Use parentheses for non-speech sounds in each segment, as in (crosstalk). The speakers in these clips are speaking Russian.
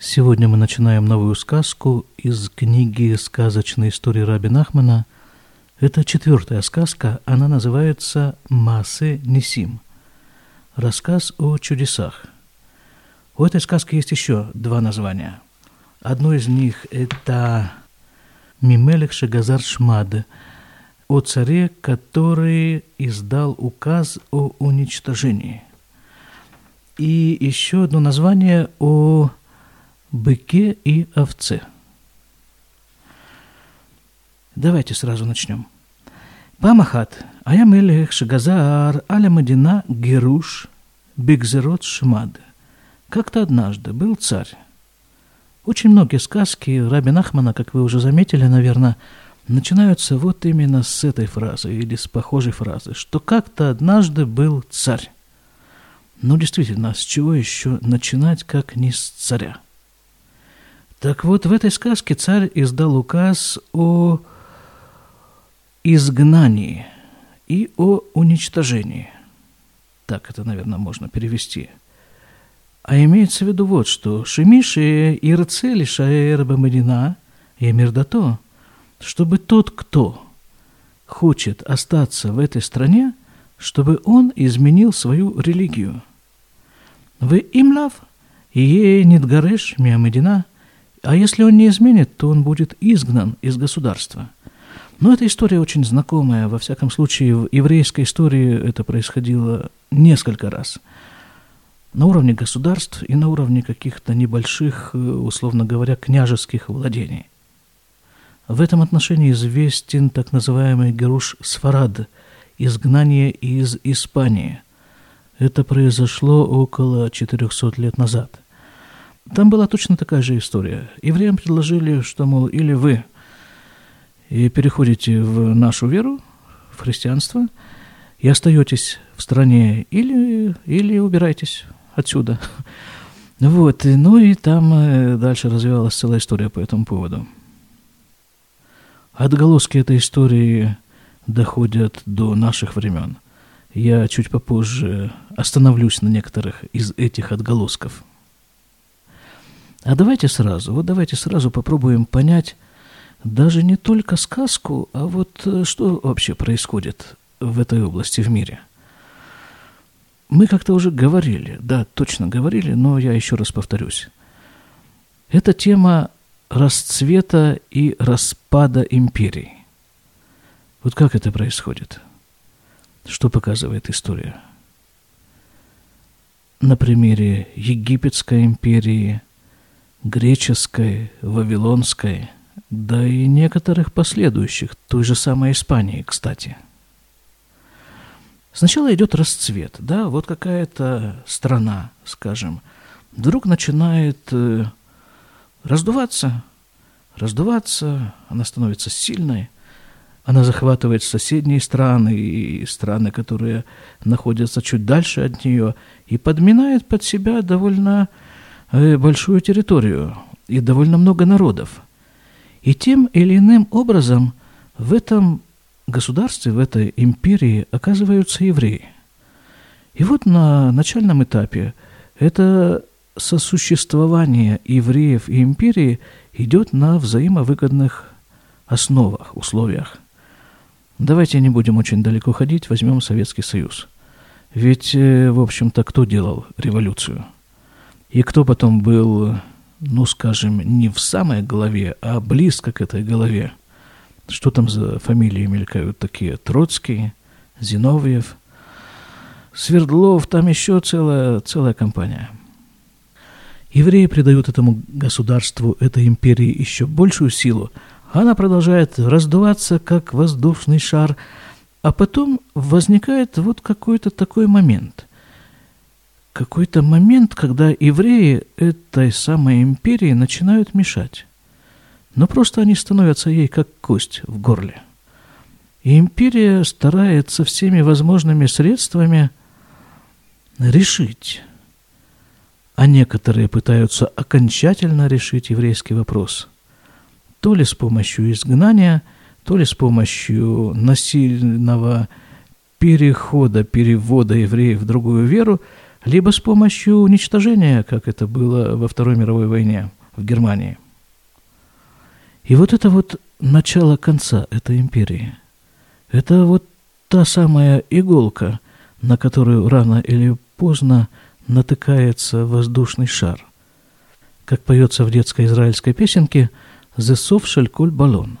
Сегодня мы начинаем новую сказку из книги «Сказочные истории Раби Нахмана». Это четвертая сказка, она называется «Масе Несим» – рассказ о чудесах. У этой сказки есть еще два названия. Одно из них – это «Мимелех Шагазар Шмад» о царе, который издал указ о уничтожении. И еще одно название о быке и овце. Давайте сразу начнем. Памахат, ая мелех шагазар аля мадина геруш бигзерот шмад. Как-то однажды был царь. Очень многие сказки Раби Нахмана, как вы уже заметили, наверное, начинаются вот именно с этой фразы или с похожей фразы, что как-то однажды был царь. Но действительно, с чего еще начинать, как не с царя? Так вот, в этой сказке царь издал указ о изгнании и о уничтожении. Так это, наверное, можно перевести. А имеется в виду вот что. Шемиши и Рцели Шаэр Бамадина и Мирдато, чтобы тот, кто хочет остаться в этой стране, чтобы он изменил свою религию. Вы имлав, и ей нидгареш миамедина – а если он не изменит, то он будет изгнан из государства. Но эта история очень знакомая. Во всяком случае, в еврейской истории это происходило несколько раз. На уровне государств и на уровне каких-то небольших, э, условно говоря, княжеских владений. В этом отношении известен так называемый Геруш Сфарад, изгнание из Испании. Это произошло около 400 лет назад – там была точно такая же история. Евреям предложили, что, мол, или вы и переходите в нашу веру, в христианство, и остаетесь в стране, или, или убирайтесь отсюда. (laughs) Вот, ну и там э, дальше развивалась целая история по этому поводу. Отголоски этой истории доходят до наших времен. Я чуть попозже остановлюсь на некоторых из этих отголосков – а давайте сразу, вот давайте сразу попробуем понять даже не только сказку, а вот э, что вообще происходит в этой области в мире. Мы как-то уже говорили, да, точно говорили, но я еще раз повторюсь. Это тема расцвета и распада империй. Вот как это происходит? Что показывает история? На примере Египетской империи – греческой, вавилонской, да и некоторых последующих, той же самой Испании, кстати. Сначала идет расцвет, да, вот какая-то страна, скажем, вдруг начинает э, раздуваться, раздуваться, она становится сильной, она захватывает соседние страны и страны, которые находятся чуть дальше от нее, и подминает под себя довольно большую территорию и довольно много народов. И тем или иным образом в этом государстве, в этой империи оказываются евреи. И вот на начальном этапе это сосуществование евреев и империи идет на взаимовыгодных основах, условиях. Давайте не будем очень далеко ходить, возьмем Советский Союз. Ведь, э, в общем-то, кто делал революцию – и кто потом был, ну, скажем, не в самой голове, а близко к этой голове. Что там за фамилии мелькают такие? Троцкий, Зиновьев, Свердлов, там еще целая, целая компания. Евреи придают этому государству, этой империи еще большую силу. Она продолжает раздуваться, как воздушный шар, а потом возникает вот какой-то такой момент какой-то момент, когда евреи этой самой империи начинают мешать. Но просто они становятся ей как кость в горле. И империя старается всеми возможными средствами решить. А некоторые пытаются окончательно решить еврейский вопрос. То ли с помощью изгнания, то ли с помощью насильного перехода, перевода евреев в другую веру – либо с помощью уничтожения, как это было во Второй мировой войне в Германии. И вот это вот начало конца этой империи. Это вот та самая иголка, на которую рано или поздно натыкается воздушный шар. Как поется в детской израильской песенке «Зесов шалькуль баллон».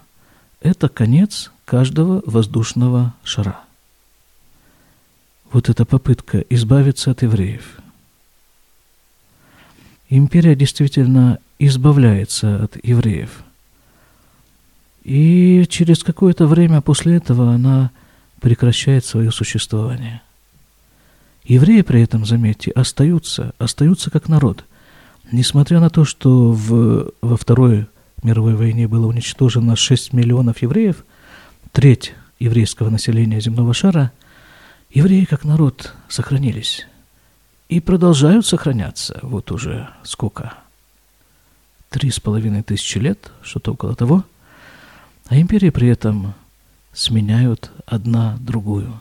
Это конец каждого воздушного шара. Вот эта попытка избавиться от евреев. Империя действительно избавляется от евреев. И через какое-то время после этого она прекращает свое существование. Евреи при этом, заметьте, остаются, остаются как народ. Несмотря на то, что в, во Второй мировой войне было уничтожено 6 миллионов евреев, треть еврейского населения земного шара, евреи как народ сохранились. И продолжают сохраняться вот уже сколько? Три с половиной тысячи лет, что-то около того. А империи при этом сменяют одна другую.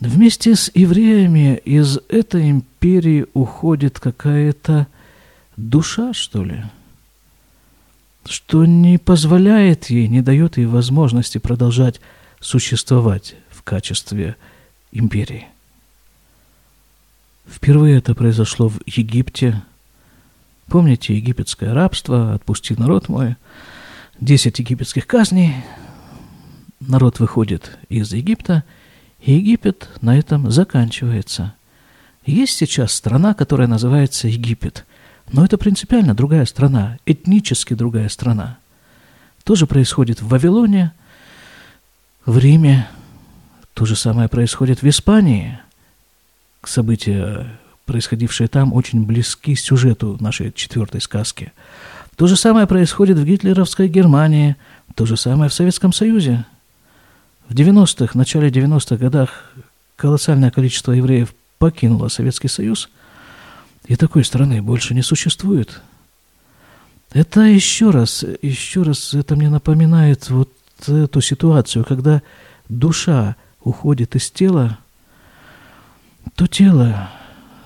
Вместе с евреями из этой империи уходит какая-то душа, что ли, что не позволяет ей, не дает ей возможности продолжать существовать в качестве империи. Впервые это произошло в Египте. Помните египетское рабство «Отпусти народ мой», десять египетских казней. Народ выходит из Египта, и Египет на этом заканчивается. Есть сейчас страна, которая называется Египет – но это принципиально другая страна, этнически другая страна. То же происходит в Вавилоне, в Риме, то же самое происходит в Испании. События, происходившие там, очень близки сюжету нашей четвертой сказки. То же самое происходит в гитлеровской Германии, то же самое в Советском Союзе. В 90-х, начале 90-х годах колоссальное количество евреев покинуло Советский Союз – и такой страны больше не существует. Это еще раз, еще раз это мне напоминает вот эту ситуацию, когда душа уходит из тела, то тело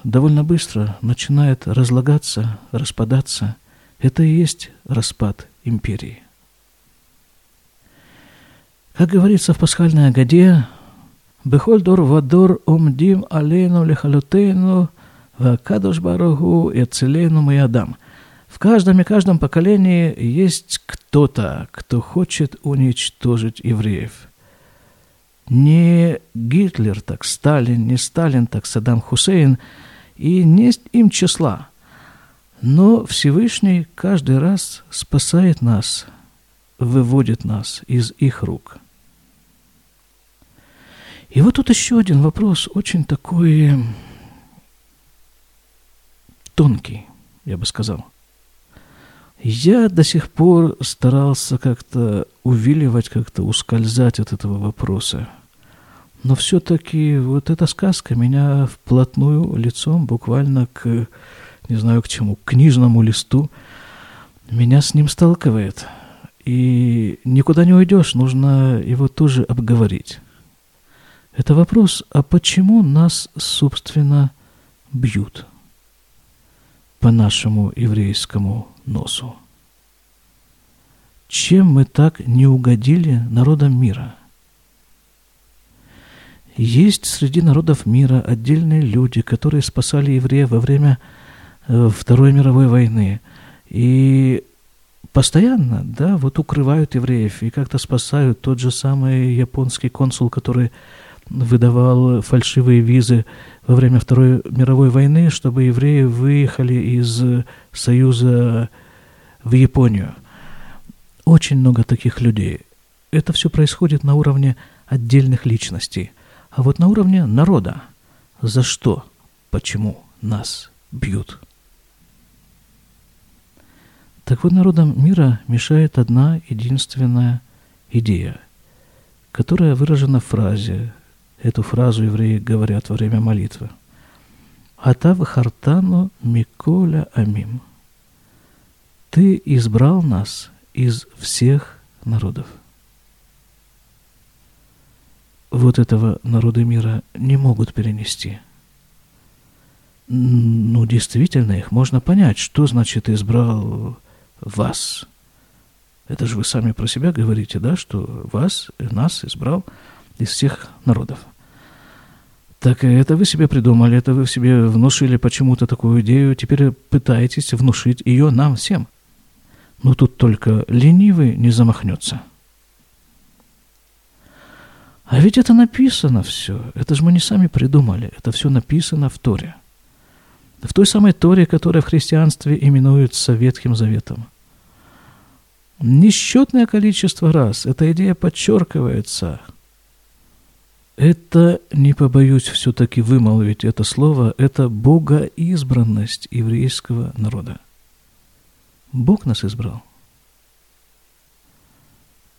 довольно быстро начинает разлагаться, распадаться. Это и есть распад империи. Как говорится в пасхальной Агаде, «Бехольдор вадор омдим алейну лехалютейну Кадуш Барагу и Ацелену и Адам. В каждом и каждом поколении есть кто-то, кто хочет уничтожить евреев. Не Гитлер, так Сталин, не Сталин, так Саддам Хусейн, и не им числа. Но Всевышний каждый раз спасает нас, выводит нас из их рук. И вот тут еще один вопрос, очень такой тонкий, я бы сказал. Я до сих пор старался как-то увиливать, как-то ускользать от этого вопроса. Но все-таки вот эта сказка меня вплотную лицом буквально к, не знаю к чему, к книжному листу, меня с ним сталкивает. И никуда не уйдешь, нужно его тоже обговорить. Это вопрос, а почему нас, собственно, бьют? По нашему еврейскому носу. Чем мы так не угодили народам мира? Есть среди народов мира отдельные люди, которые спасали евреев во время э, Второй мировой войны. И постоянно, да, вот укрывают евреев и как-то спасают. Тот же самый японский консул, который выдавал фальшивые визы во время Второй мировой войны, чтобы евреи выехали из Союза в Японию. Очень много таких людей. Это все происходит на уровне отдельных личностей. А вот на уровне народа. За что? Почему нас бьют? Так вот, народам мира мешает одна единственная идея, которая выражена в фразе Эту фразу евреи говорят во время молитвы. Атав хартану миколя амим. Ты избрал нас из всех народов. вот этого народа мира не могут перенести. Ну, действительно, их можно понять, что значит избрал вас. Это же вы сами про себя говорите, да, что вас, нас избрал из всех народов. Так это вы себе придумали, это вы себе внушили почему-то такую идею, теперь пытаетесь внушить ее нам всем. Но тут только ленивый не замахнется. А ведь это написано все. Это же мы не сами придумали. Это все написано в Торе. В той самой Торе, которая в христианстве именуется Ветхим Заветом. Несчетное количество раз эта идея подчеркивается. Это, не побоюсь все-таки вымолвить это слово, это богоизбранность еврейского народа. Бог нас избрал.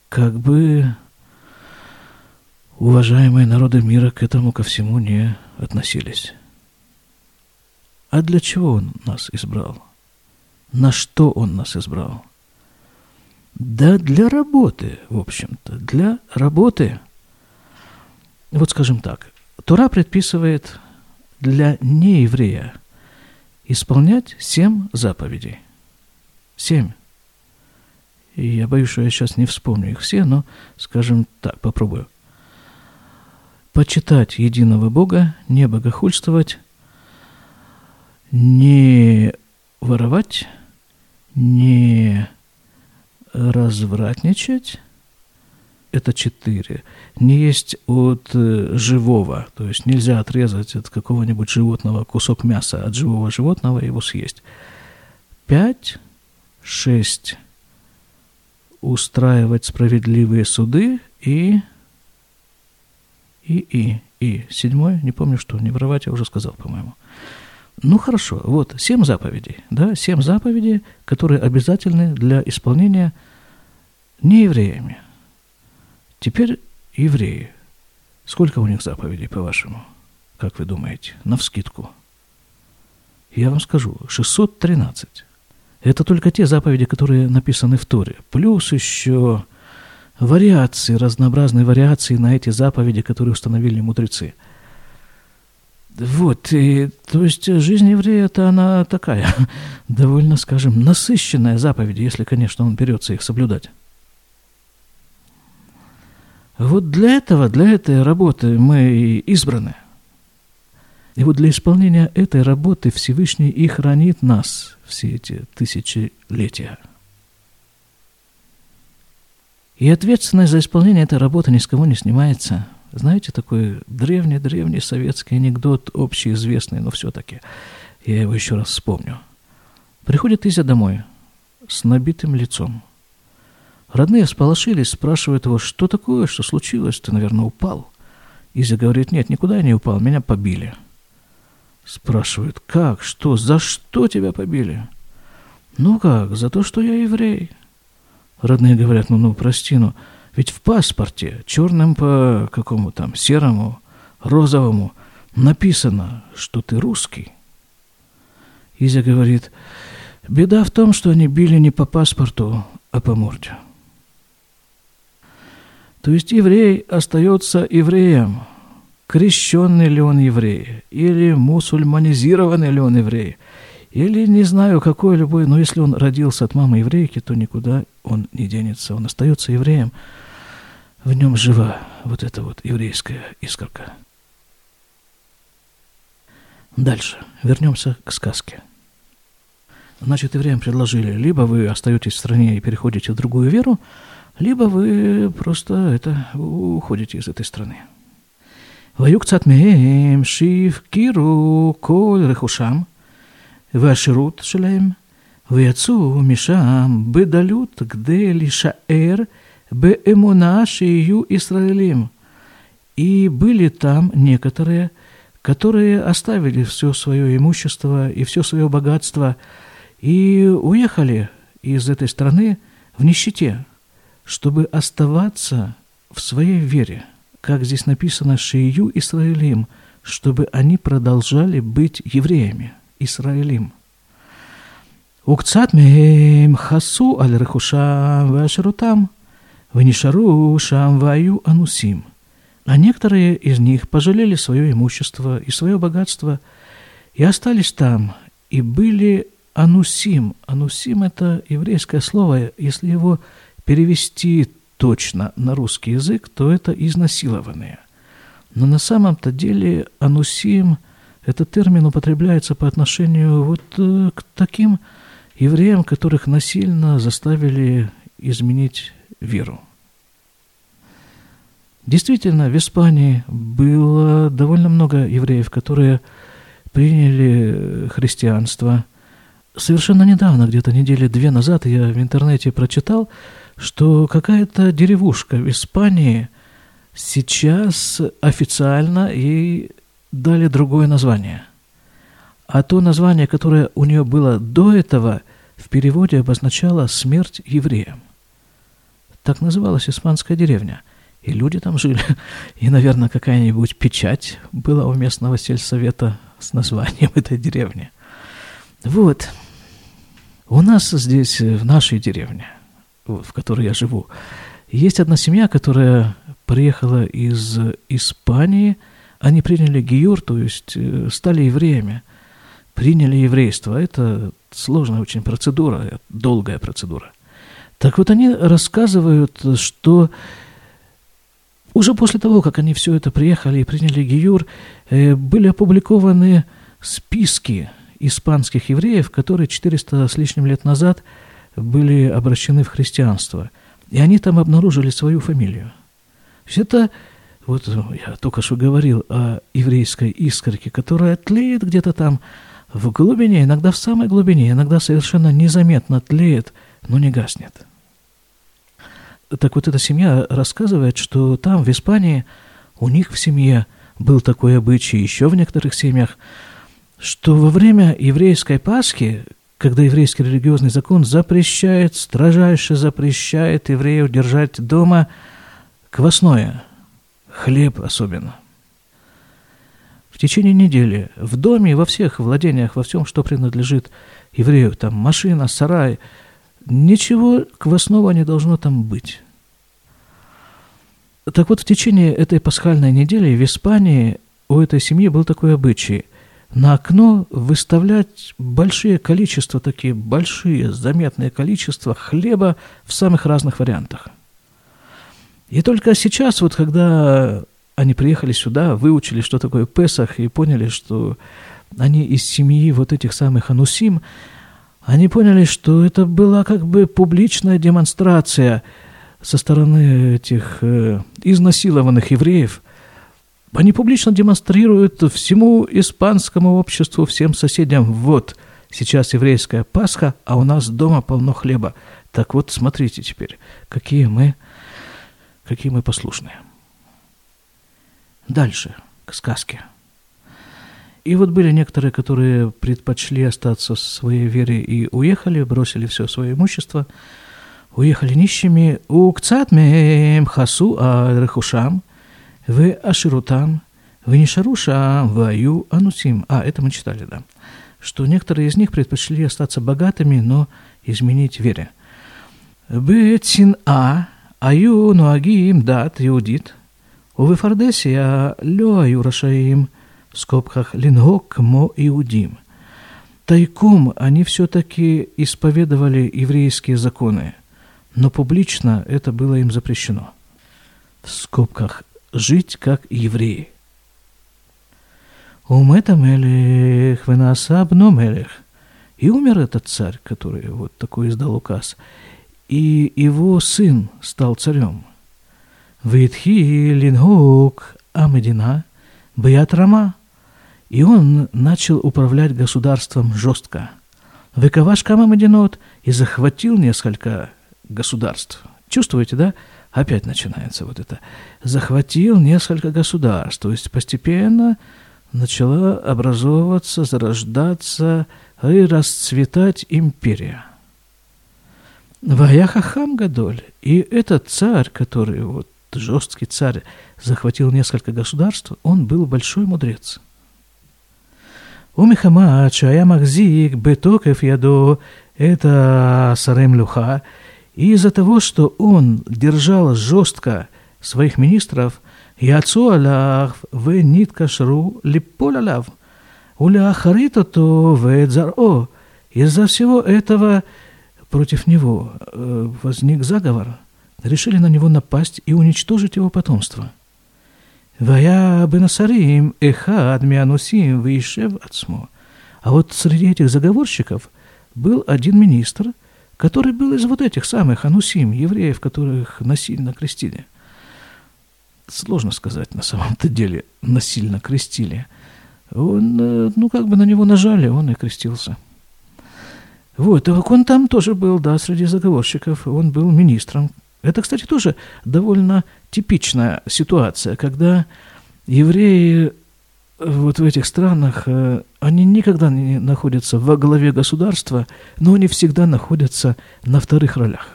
Как бы уважаемые народы мира к этому ко всему не относились. А для чего Он нас избрал? На что Он нас избрал? Да для работы, в общем-то, для работы. Вот скажем так, Тура предписывает для нееврея исполнять семь заповедей. Семь. И я боюсь, что я сейчас не вспомню их все, но, скажем так, попробую – почитать единого Бога, не богохульствовать, не воровать, не развратничать, это четыре. Не есть от э, живого, то есть нельзя отрезать от какого-нибудь животного кусок мяса от живого животного и его съесть. Пять, шесть. Устраивать справедливые суды и и, и, и. Седьмой, не помню что, не воровать, я уже сказал, по-моему. Ну хорошо, вот семь заповедей, да, семь заповедей, которые обязательны для исполнения не евреями. Теперь евреи. Сколько у них заповедей, по-вашему? Как вы думаете? На вскидку. Я вам скажу, 613. Это только те заповеди, которые написаны в Торе. Плюс еще вариации, разнообразные вариации на эти заповеди, которые установили мудрецы. Вот, и, то есть жизнь еврея-то она такая, (laughs) довольно, скажем, насыщенная заповеди, если, конечно, он берется их соблюдать. Вот для этого, для этой работы мы избраны. И вот для исполнения этой работы Всевышний и хранит нас все эти тысячелетия – и ответственность за исполнение этой работы ни с кого не снимается. Знаете, такой древний-древний советский анекдот, общеизвестный, но все-таки я его еще раз вспомню. Приходит Изя домой с набитым лицом. Родные сполошились, спрашивают его, что такое, что случилось, ты, наверное, упал. Изя говорит, нет, никуда я не упал, меня побили. Спрашивают, как, что, за что тебя побили? Ну как, за то, что я еврей. Родные говорят, ну, ну, прости, ну, ведь в паспорте, черным по какому там, серому, розовому, написано, что ты русский. Изя говорит, беда в том, что они били не по паспорту, а по морде. То есть еврей остается евреем, крещенный ли он еврей, или мусульманизированный ли он еврей – или, не знаю, какой любой, но если он родился от мамы еврейки, то никуда он не денется. Он остается евреем. В нем жива вот эта вот еврейская искорка. Дальше. Вернемся к сказке. Значит, евреям предложили, либо вы остаетесь в стране и переходите в другую веру, либо вы просто это, уходите из этой страны. והיו קצת מהם שהפקירו כל רכושם והשירות שלהם, ויצאו משם בדלות כדי להישאר באמונה שיהיו ישראלים. И были там некоторые, которые оставили все свое имущество и все свое богатство и уехали из этой страны в нищете, чтобы оставаться в своей вере, как здесь написано Шию Исраилим, чтобы они продолжали быть евреями, Исраилим. Укцат мем хасу аль рахушам вашерутам, ванишару шам ваю анусим. А некоторые из них пожалели свое имущество и свое богатство и остались там, и были анусим. Анусим – это еврейское слово, если его перевести точно на русский язык, то это изнасилованные. Но на самом-то деле анусим – этот термин употребляется по отношению вот э, к таким евреям, которых насильно заставили изменить веру. Действительно, в Испании было довольно много евреев, которые приняли христианство. Совершенно недавно, где-то недели две назад, я в интернете прочитал, что какая-то деревушка в Испании сейчас официально ей дали другое название. А то название, которое у нее было до этого, в переводе обозначало «смерть евреям». Так называлась испанская деревня – и люди там жили. И, наверное, какая-нибудь печать была у местного сельсовета с названием этой деревни. Вот. У нас здесь, в нашей деревне, в которой я живу, есть одна семья, которая приехала из Испании. Они приняли гиюр, то есть э, стали евреями, приняли еврейство. Это сложная очень процедура, долгая процедура. Так вот, они рассказывают, что уже после того, как они все это приехали и приняли Гиюр, э, были опубликованы списки испанских евреев, которые 400 с лишним лет назад были обращены в христианство. И они там обнаружили свою фамилию. Есть это, вот я только что говорил о еврейской искорке, которая тлеет где-то там в глубине, иногда в самой глубине, иногда совершенно незаметно тлеет, но не гаснет. Так вот эта семья рассказывает, что там, в Испании, у них в семье был такой обычай, еще в некоторых семьях, что во время еврейской Пасхи, когда еврейский религиозный закон запрещает, строжайше запрещает еврею держать дома квасное, хлеб особенно. В течение недели в доме, во всех владениях, во всем, что принадлежит еврею, там машина, сарай – Ничего квасного не должно там быть. Так вот, в течение этой пасхальной недели в Испании у этой семьи был такой обычай на окно выставлять большие количества, такие большие, заметные количества хлеба в самых разных вариантах. И только сейчас, вот когда они приехали сюда, выучили, что такое Песах, и поняли, что они из семьи вот этих самых анусим, они поняли, что это была как бы публичная демонстрация со стороны этих э, изнасилованных евреев. Они публично демонстрируют всему испанскому обществу, всем соседям, вот, сейчас еврейская Пасха, а у нас дома полно хлеба. Так вот, смотрите теперь, какие мы, какие мы послушные. Дальше, к сказке. И вот были некоторые, которые предпочли остаться в своей вере и уехали, бросили все свое имущество, уехали нищими. У кцатмем хасу а рехушам, в аширутам, в нишарушам, в аю анусим. А, это мы читали, да. Что некоторые из них предпочли остаться богатыми, но изменить вере. Бецин а, аю нуагим дат иудит, у вифардесия лё аю рашаим – в скобках «лингок мо иудим». Тайком они все-таки исповедовали еврейские законы, но публично это было им запрещено. В скобках «жить как евреи». Умета мелех, венаса мелех. И умер этот царь, который вот такой издал указ. И его сын стал царем. Витхи лингук амедина биятрама. И он начал управлять государством жестко. Вековаш Камамадинот и захватил несколько государств. Чувствуете, да? опять начинается вот это. Захватил несколько государств, то есть постепенно начала образовываться, зарождаться и расцветать империя. Ваяха Хамгадоль. И этот царь, который вот жесткий царь, захватил несколько государств, он был большой мудрец. У Михамача я махзик бетокев яду это сарем люха – и из-за того, что он держал жестко своих министров, יצאו עליו ונתקשרו ליפול עליו ולהחריט אותו ואת זרעו. Из-за всего этого против него э, возник заговор. Решили на него напасть и уничтожить его потомство. Вая бенасарим эхад мианусим вейшев отсмо. А вот среди этих заговорщиков был один министр, который был из вот этих самых анусим, евреев, которых насильно крестили сложно сказать на самом-то деле, насильно крестили. Он, э, ну, как бы на него нажали, он и крестился. Вот, и он там тоже был, да, среди заговорщиков, он был министром. Это, кстати, тоже довольно типичная ситуация, когда евреи вот в этих странах, э, они никогда не находятся во главе государства, но они всегда находятся на вторых ролях,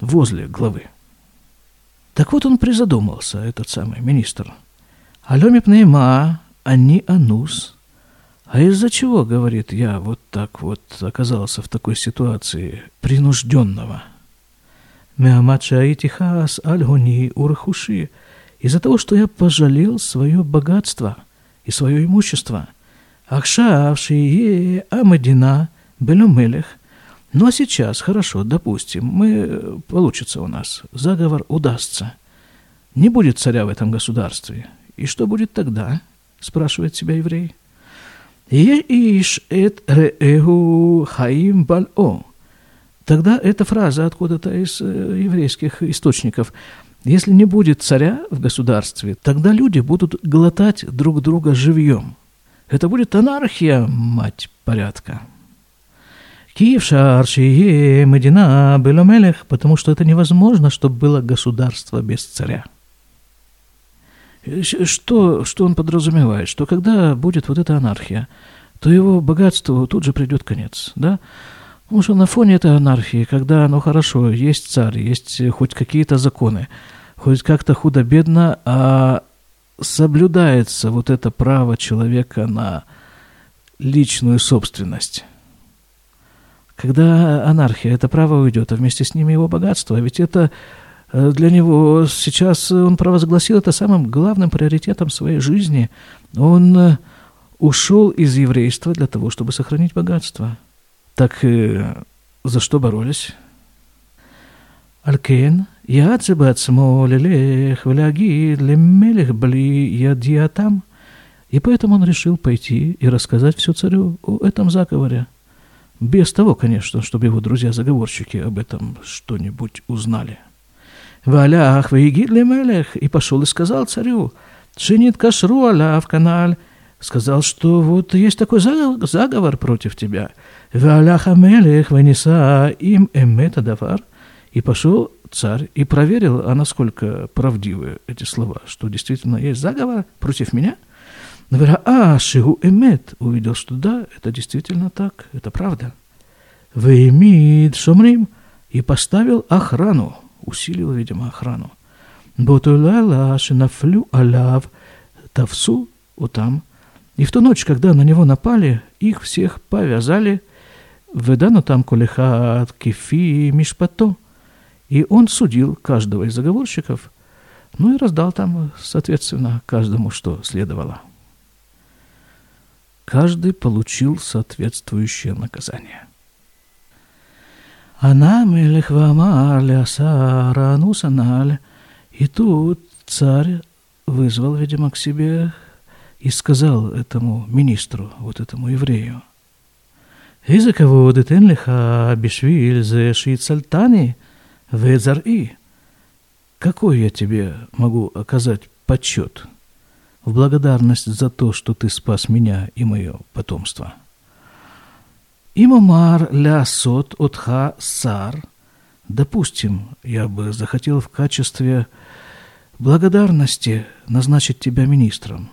возле главы. Так вот он призадумался, этот самый министр. Алёми пнейма, они анус. А из-за чего, говорит, я вот так вот оказался в такой ситуации принужденного? Меамача итихас альгуни урхуши. Из-за того, что я пожалел свое богатство и свое имущество. Ахшавши е амадина белюмелех. Ну а сейчас, хорошо, допустим, мы, получится у нас, заговор удастся. Не будет царя в этом государстве. И что будет тогда? Спрашивает себя еврей. Иш эт реэгу хаим бальо. Тогда эта фраза откуда-то из э, еврейских источников. Если не будет царя в государстве, тогда люди будут глотать друг друга живьем. Это будет анархия, мать порядка. Киевшар, Шие, Медина, Беломелех, потому что это невозможно, чтобы было государство без царя. Что, что он подразумевает? Что когда будет вот эта анархия, то его богатству тут же придет конец, да? Потому что на фоне этой анархии, когда, ну хорошо, есть царь, есть хоть какие-то законы, хоть как-то худо-бедно, а соблюдается вот это право человека на личную собственность. Когда анархия, это право уйдет, а вместе с ними его богатство. Ведь это э, для него сейчас он провозгласил это самым главным приоритетом своей жизни. Он э, ушел из еврейства для того, чтобы сохранить богатство. Так э, за что боролись? Алькен, יעץ בעצמו ללך ולהגיד למלך בלי ידיעתם. И поэтому он решил пойти и рассказать все царю о этом заговоре. Без того, конечно, чтобы его друзья-заговорщики об этом что-нибудь узнали. Валях вейгидли мелех, и пошел и сказал царю, Шинит кашру аля в каналь, сказал, что вот есть такой заговор против тебя. Валях амелех венеса им эмета давар, и пошел царь и проверил, а насколько правдивы эти слова, что действительно есть заговор против меня – а, шигу эмет, увидел, что да, это действительно так, это правда. Веймид шомрим, и поставил охрану, усилил, видимо, охрану. Ботулала шинафлю алав тавсу утам. И в ту ночь, когда на него напали, их всех повязали, ведану там кулихат кефи мишпато. И он судил каждого из заговорщиков, ну и раздал там, соответственно, каждому, что следовало. Каждый получил соответствующее наказание. Нусаналь. И тут царь вызвал, видимо, к себе и сказал этому министру, вот этому еврею, «Из-за кого детен лиха бишвиль зе шицальтани ведзар-и?» Какой я тебе могу оказать почет – в благодарность за то, что ты спас меня и мое потомство. Имамар ля сот отха сар. Допустим, я бы захотел в качестве благодарности назначить тебя министром.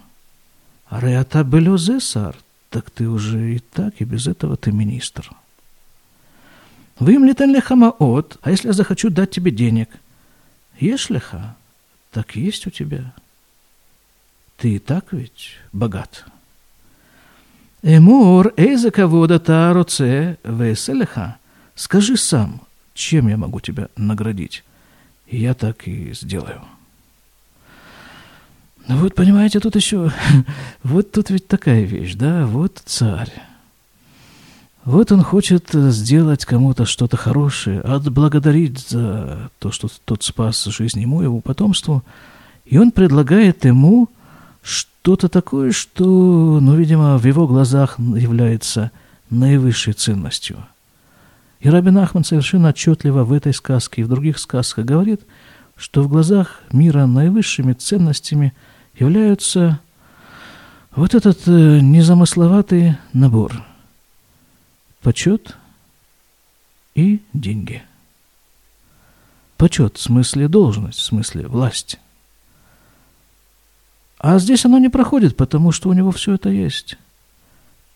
А реата белезе сар, так ты уже и так, и без этого ты министр. Вы им летали хамаот, а если я захочу дать тебе денег? Ешь лиха, так есть у тебя. Ты и так ведь богат. Эмур, эйза кавода тароце веселеха. Скажи сам, чем я могу тебя наградить? Я так и сделаю. Ну вот, понимаете, тут еще, (laughs) вот тут ведь такая вещь, да, вот царь. Вот он хочет сделать кому-то что-то хорошее, отблагодарить за то, что тот спас жизнь ему, его потомству. И он предлагает ему что-то такое, что, ну, видимо, в его глазах является наивысшей ценностью. И Рабин Ахман совершенно отчетливо в этой сказке и в других сказках говорит, что в глазах мира наивысшими ценностями являются вот этот э, незамысловатый набор – почет и деньги. Почет в смысле должность, в смысле власть. А здесь оно не проходит, потому что у него все это есть.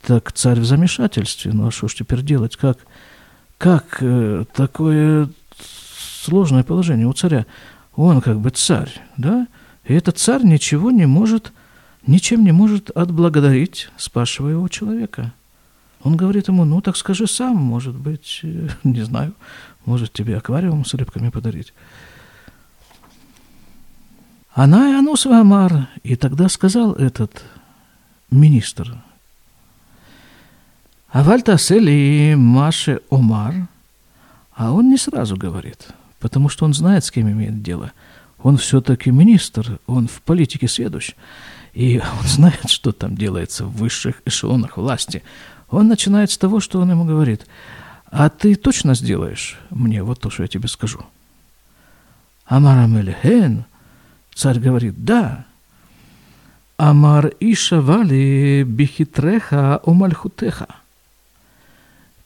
Так царь в замешательстве. Ну а что ж теперь делать? Как, как э, такое сложное положение у царя? Он как бы царь, да? И этот царь ничего не может, ничем не может отблагодарить спасшего его человека – он говорит ему, ну так скажи сам, может быть, э, (laughs) не знаю, может тебе аквариум с рыбками подарить. Она и Анус Амар, и тогда сказал этот министр, Авальта Сели Маше Омар, а он не сразу говорит, потому что он знает, с кем имеет дело. Он все-таки министр, он в политике сведущ, и он знает, что там делается в высших эшелонах власти. Он начинает с того, что он ему говорит, а ты точно сделаешь мне вот то, что я тебе скажу? Амар Амельхен, царь говорит, да. Амар Ишавали бихитреха умальхутеха.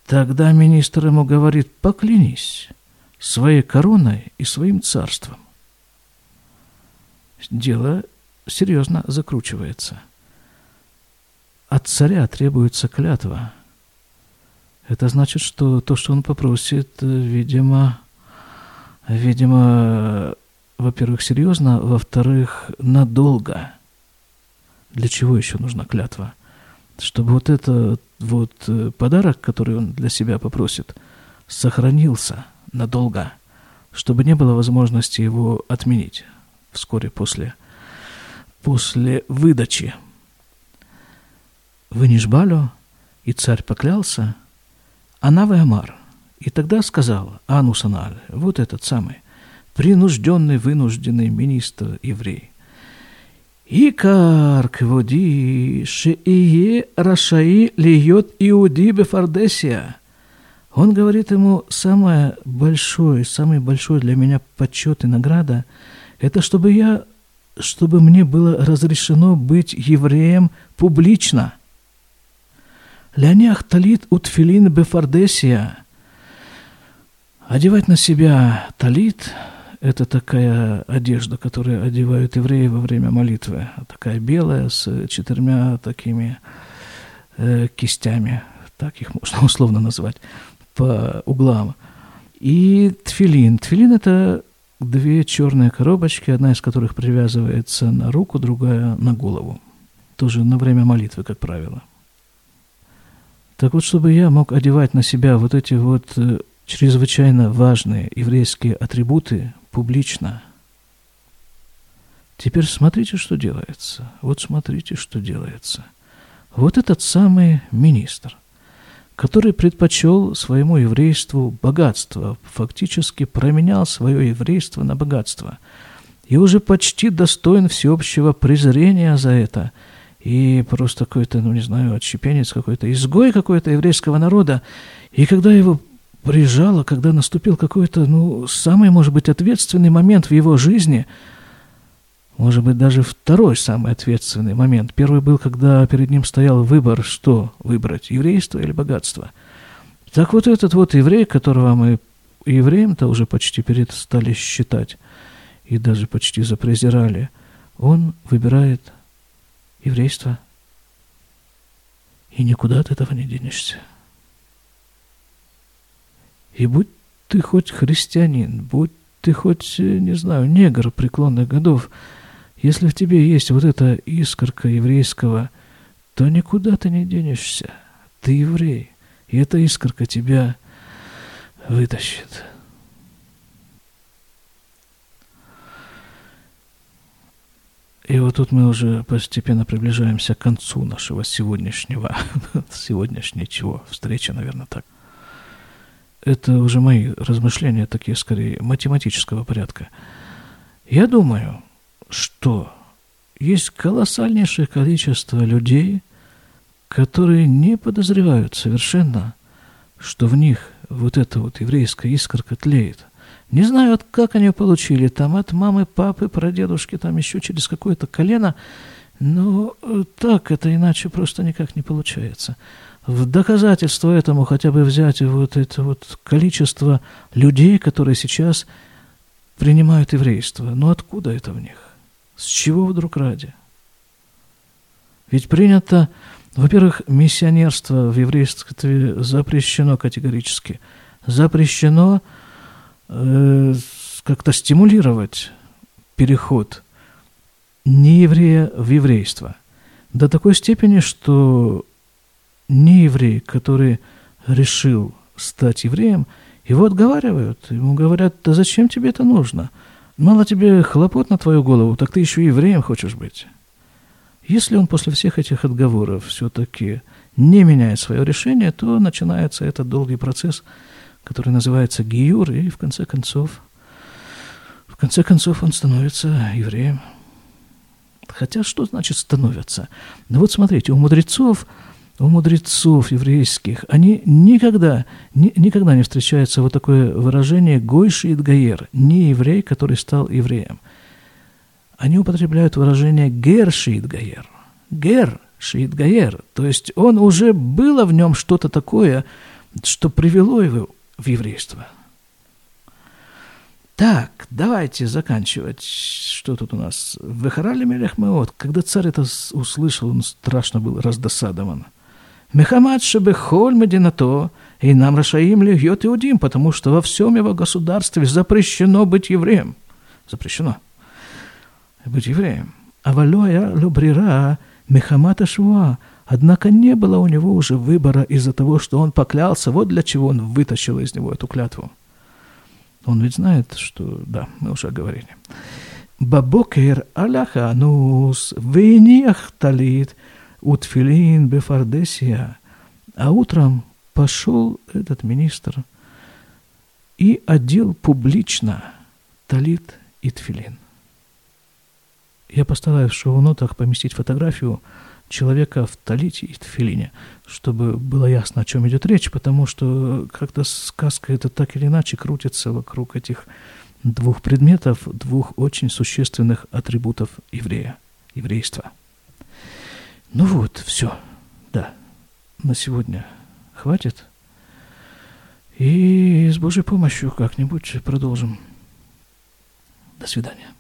Тогда министр ему говорит, поклянись своей короной и своим царством. Дело серьезно закручивается – от царя требуется клятва. Это значит, что то, что он попросит, видимо, видимо, во-первых, серьезно, во-вторых, надолго. Для чего еще нужна клятва? Чтобы вот этот вот э, подарок, который он для себя попросит, сохранился надолго, чтобы не было возможности его отменить вскоре после, после выдачи. Вынишбалю, и царь поклялся, она Амар. И тогда сказал Анусаналь, вот этот самый, принужденный, вынужденный министр еврей. Икар кводи шеие рашаи льет иуди бефардесия. Он говорит ему, самое большое, самый большой для меня почет и награда, это чтобы я, чтобы мне было разрешено быть евреем публично – Лянях талит утфилин бефардесия. Одевать на себя талит – это такая одежда, которую одевают евреи во время молитвы. Такая белая, с четырьмя такими э, кистями, так их можно (laughs) условно назвать, по углам. И тфилин. Тфилин – это две черные коробочки, одна из которых привязывается на руку, другая на голову. Тоже на время молитвы, как правило – так вот, чтобы я мог одевать на себя вот эти вот э, чрезвычайно важные еврейские атрибуты публично. Теперь смотрите, что делается. Вот смотрите, что делается. Вот этот самый министр, который предпочел своему еврейству богатство, фактически променял свое еврейство на богатство, и уже почти достоин всеобщего презрения за это – и просто какой-то, ну не знаю, отщепенец какой-то, изгой какой-то еврейского народа. И когда его прижало, когда наступил какой-то, ну, самый, может быть, ответственный момент в его жизни, может быть, даже второй самый ответственный момент. Первый был, когда перед ним стоял выбор, что выбрать, еврейство или богатство. Так вот этот вот еврей, которого мы евреем-то уже почти перестали считать и даже почти запрезирали, он выбирает еврейства. И никуда от этого не денешься. И будь ты хоть христианин, будь ты хоть, не знаю, негр преклонных годов, если в тебе есть вот эта искорка еврейского, то никуда ты не денешься. Ты еврей, и эта искорка тебя вытащит. И вот тут мы уже постепенно приближаемся к концу нашего сегодняшнего, (laughs) сегодняшней чего, встречи, наверное, так. Это уже мои размышления, такие скорее математического порядка. Я думаю, что есть колоссальнейшее количество людей, которые не подозревают совершенно, что в них вот эта вот еврейская искорка тлеет – не знаю, как они получили, там от мамы, папы, прадедушки, там еще через какое-то колено, но э, так это иначе просто никак не получается. В доказательство этому хотя бы взять вот это вот количество людей, которые сейчас принимают еврейство. Но откуда это в них? С чего вдруг ради? Ведь принято, во-первых, миссионерство в еврействе запрещено категорически. Запрещено э, как-то стимулировать переход нееврея в еврейство. До такой степени, что нееврей, который решил стать евреем, его отговаривают. Ему говорят, да зачем тебе это нужно? Мало тебе хлопот на твою голову, так ты еще и евреем хочешь быть. Если он после всех этих отговоров все-таки не меняет свое решение, то начинается этот долгий процесс – который называется Гиюр, и в конце концов, в конце концов он становится евреем. Хотя что значит становятся? Ну вот смотрите, у мудрецов, у мудрецов еврейских, они никогда, ни, никогда не встречается вот такое выражение «гойши и гаер», не еврей, который стал евреем. Они употребляют выражение «гер шиит гаер», «гер шиит гаер», то есть он уже было в нем что-то такое, что привело его в еврейство. Так, давайте заканчивать. Что тут у нас? Вехарали Мелехмеот. Когда царь это услышал, он страшно был раздосадован. Мехамад шебехоль мединато, и нам Рашаим льет иудим, потому что во всем его государстве запрещено быть евреем. Запрещено быть евреем. А валоя лобрира мехамата швуа, Однако не было у него уже выбора из-за того, что он поклялся. Вот для чего он вытащил из него эту клятву. Он ведь знает, что... Да, мы уже говорили. Бабокер аляханус вейниях талит утфилин бефардесия. А утром пошел этот министр и одел публично талит и тфилин. Я постараюсь в шоу-нотах поместить фотографию – человека в талите и тфилине, чтобы было ясно, о чем идет речь, потому что как-то сказка это так или иначе крутится вокруг этих двух предметов, двух очень существенных атрибутов еврея, еврейства. Ну вот, все, да, на сегодня хватит. И с Божьей помощью как-нибудь продолжим. До свидания.